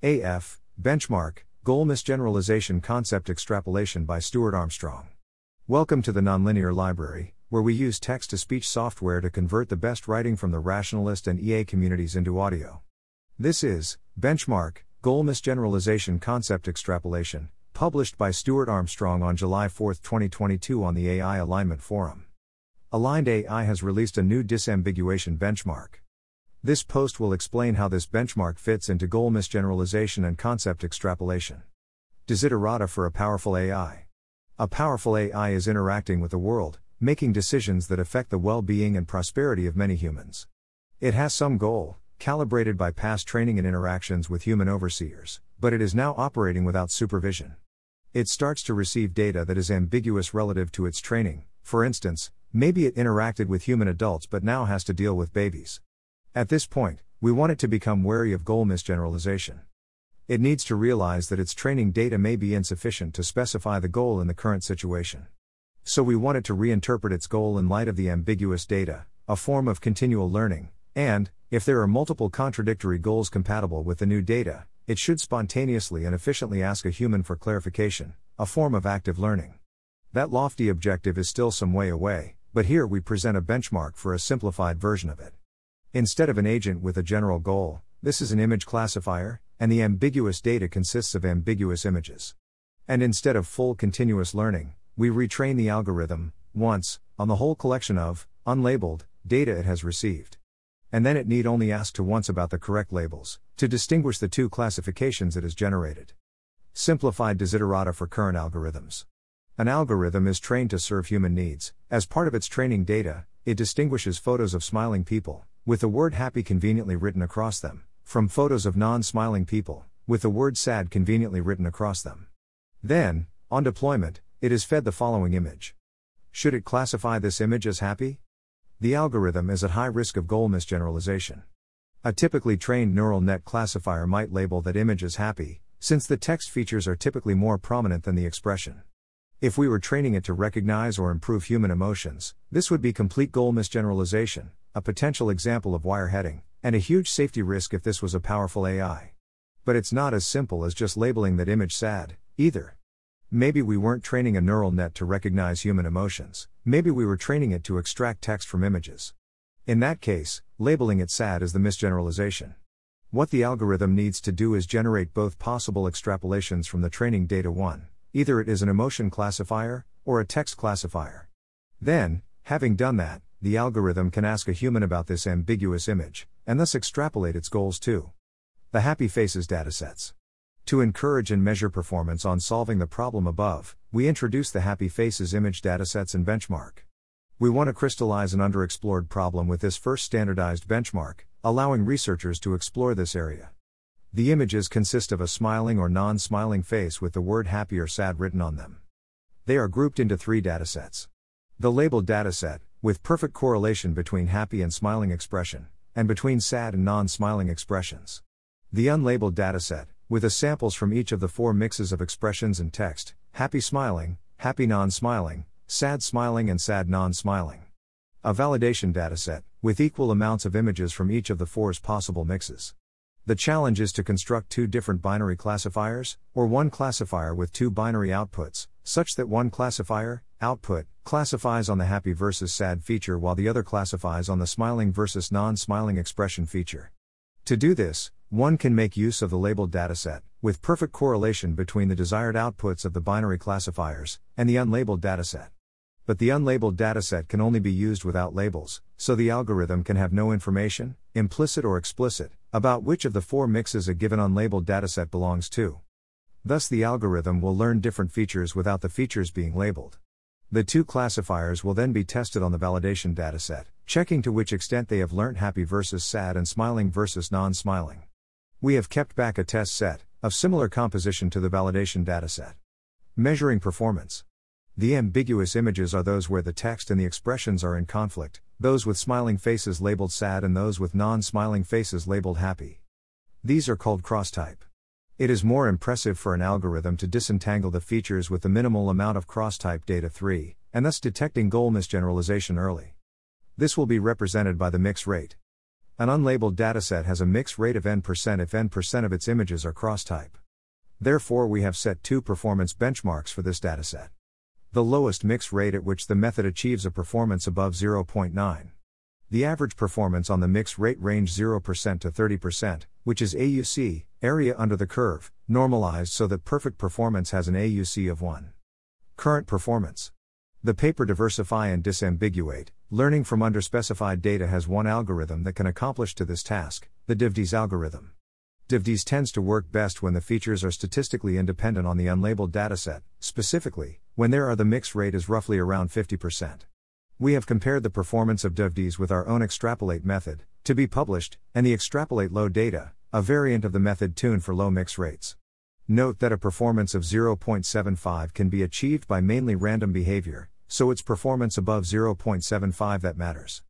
AF, Benchmark, Goal Misgeneralization Concept Extrapolation by Stuart Armstrong. Welcome to the Nonlinear Library, where we use text to speech software to convert the best writing from the rationalist and EA communities into audio. This is Benchmark, Goal Misgeneralization Concept Extrapolation, published by Stuart Armstrong on July 4, 2022 on the AI Alignment Forum. Aligned AI has released a new disambiguation benchmark. This post will explain how this benchmark fits into goal misgeneralization and concept extrapolation. Desiderata for a powerful AI. A powerful AI is interacting with the world, making decisions that affect the well being and prosperity of many humans. It has some goal, calibrated by past training and interactions with human overseers, but it is now operating without supervision. It starts to receive data that is ambiguous relative to its training, for instance, maybe it interacted with human adults but now has to deal with babies. At this point, we want it to become wary of goal misgeneralization. It needs to realize that its training data may be insufficient to specify the goal in the current situation. So we want it to reinterpret its goal in light of the ambiguous data, a form of continual learning, and, if there are multiple contradictory goals compatible with the new data, it should spontaneously and efficiently ask a human for clarification, a form of active learning. That lofty objective is still some way away, but here we present a benchmark for a simplified version of it. Instead of an agent with a general goal, this is an image classifier, and the ambiguous data consists of ambiguous images. And instead of full continuous learning, we retrain the algorithm, once, on the whole collection of, unlabeled, data it has received. And then it need only ask to once about the correct labels, to distinguish the two classifications it has generated. Simplified desiderata for current algorithms. An algorithm is trained to serve human needs. As part of its training data, it distinguishes photos of smiling people, with the word happy conveniently written across them, from photos of non smiling people, with the word sad conveniently written across them. Then, on deployment, it is fed the following image. Should it classify this image as happy? The algorithm is at high risk of goal misgeneralization. A typically trained neural net classifier might label that image as happy, since the text features are typically more prominent than the expression. If we were training it to recognize or improve human emotions, this would be complete goal misgeneralization, a potential example of wireheading, and a huge safety risk if this was a powerful AI. But it's not as simple as just labeling that image sad, either. Maybe we weren't training a neural net to recognize human emotions, maybe we were training it to extract text from images. In that case, labeling it sad is the misgeneralization. What the algorithm needs to do is generate both possible extrapolations from the training data 1. Either it is an emotion classifier, or a text classifier. Then, having done that, the algorithm can ask a human about this ambiguous image, and thus extrapolate its goals too. The Happy Faces datasets. To encourage and measure performance on solving the problem above, we introduce the Happy Faces image datasets and benchmark. We want to crystallize an underexplored problem with this first standardized benchmark, allowing researchers to explore this area. The images consist of a smiling or non smiling face with the word happy or sad written on them. They are grouped into three datasets. The labeled dataset, with perfect correlation between happy and smiling expression, and between sad and non smiling expressions. The unlabeled dataset, with the samples from each of the four mixes of expressions and text happy smiling, happy non smiling, sad smiling, and sad non smiling. A validation dataset, with equal amounts of images from each of the four's possible mixes. The challenge is to construct two different binary classifiers, or one classifier with two binary outputs, such that one classifier, output, classifies on the happy versus sad feature while the other classifies on the smiling versus non smiling expression feature. To do this, one can make use of the labeled dataset, with perfect correlation between the desired outputs of the binary classifiers, and the unlabeled dataset. But the unlabeled dataset can only be used without labels, so the algorithm can have no information, implicit or explicit, about which of the four mixes a given unlabeled dataset belongs to. Thus, the algorithm will learn different features without the features being labeled. The two classifiers will then be tested on the validation dataset, checking to which extent they have learnt happy versus sad and smiling versus non smiling. We have kept back a test set, of similar composition to the validation dataset. Measuring performance. The ambiguous images are those where the text and the expressions are in conflict, those with smiling faces labeled sad and those with non smiling faces labeled happy. These are called cross-type. It is more impressive for an algorithm to disentangle the features with the minimal amount of cross-type data 3, and thus detecting goal misgeneralization early. This will be represented by the mix rate. An unlabeled dataset has a mix rate of n% percent if n% percent of its images are cross-type. Therefore, we have set two performance benchmarks for this dataset. The lowest mix rate at which the method achieves a performance above 0.9. The average performance on the mix rate range 0% to 30%, which is AUC, area under the curve, normalized so that perfect performance has an AUC of 1. Current performance. The paper Diversify and Disambiguate, learning from underspecified data has one algorithm that can accomplish to this task, the DivDis algorithm. DivDis tends to work best when the features are statistically independent on the unlabeled dataset, specifically, when there are the mix rate is roughly around 50%. We have compared the performance of DivDis with our own extrapolate method, to be published, and the extrapolate low data, a variant of the method tuned for low mix rates. Note that a performance of 0.75 can be achieved by mainly random behavior, so it's performance above 0.75 that matters.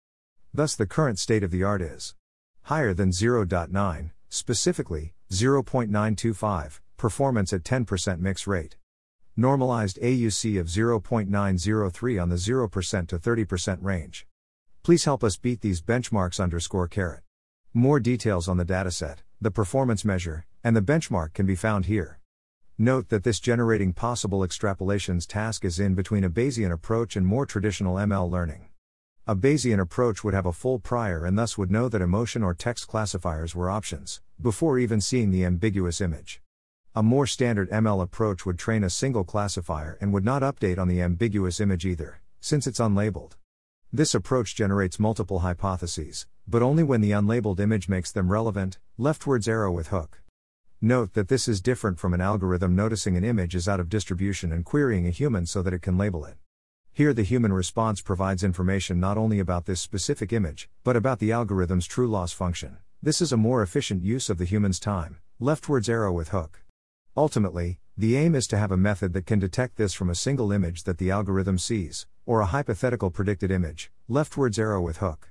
Thus, the current state of the art is higher than 0.9, specifically 0.925, performance at 10% mix rate. Normalized AUC of 0.903 on the 0% to 30% range. Please help us beat these benchmarks underscore caret. More details on the dataset, the performance measure, and the benchmark can be found here. Note that this generating possible extrapolations task is in between a Bayesian approach and more traditional ML learning. A Bayesian approach would have a full prior and thus would know that emotion or text classifiers were options, before even seeing the ambiguous image. A more standard ML approach would train a single classifier and would not update on the ambiguous image either, since it's unlabeled. This approach generates multiple hypotheses, but only when the unlabeled image makes them relevant, leftwards arrow with hook. Note that this is different from an algorithm noticing an image is out of distribution and querying a human so that it can label it. Here, the human response provides information not only about this specific image, but about the algorithm's true loss function. This is a more efficient use of the human's time, leftwards arrow with hook. Ultimately, the aim is to have a method that can detect this from a single image that the algorithm sees, or a hypothetical predicted image, leftwards arrow with hook.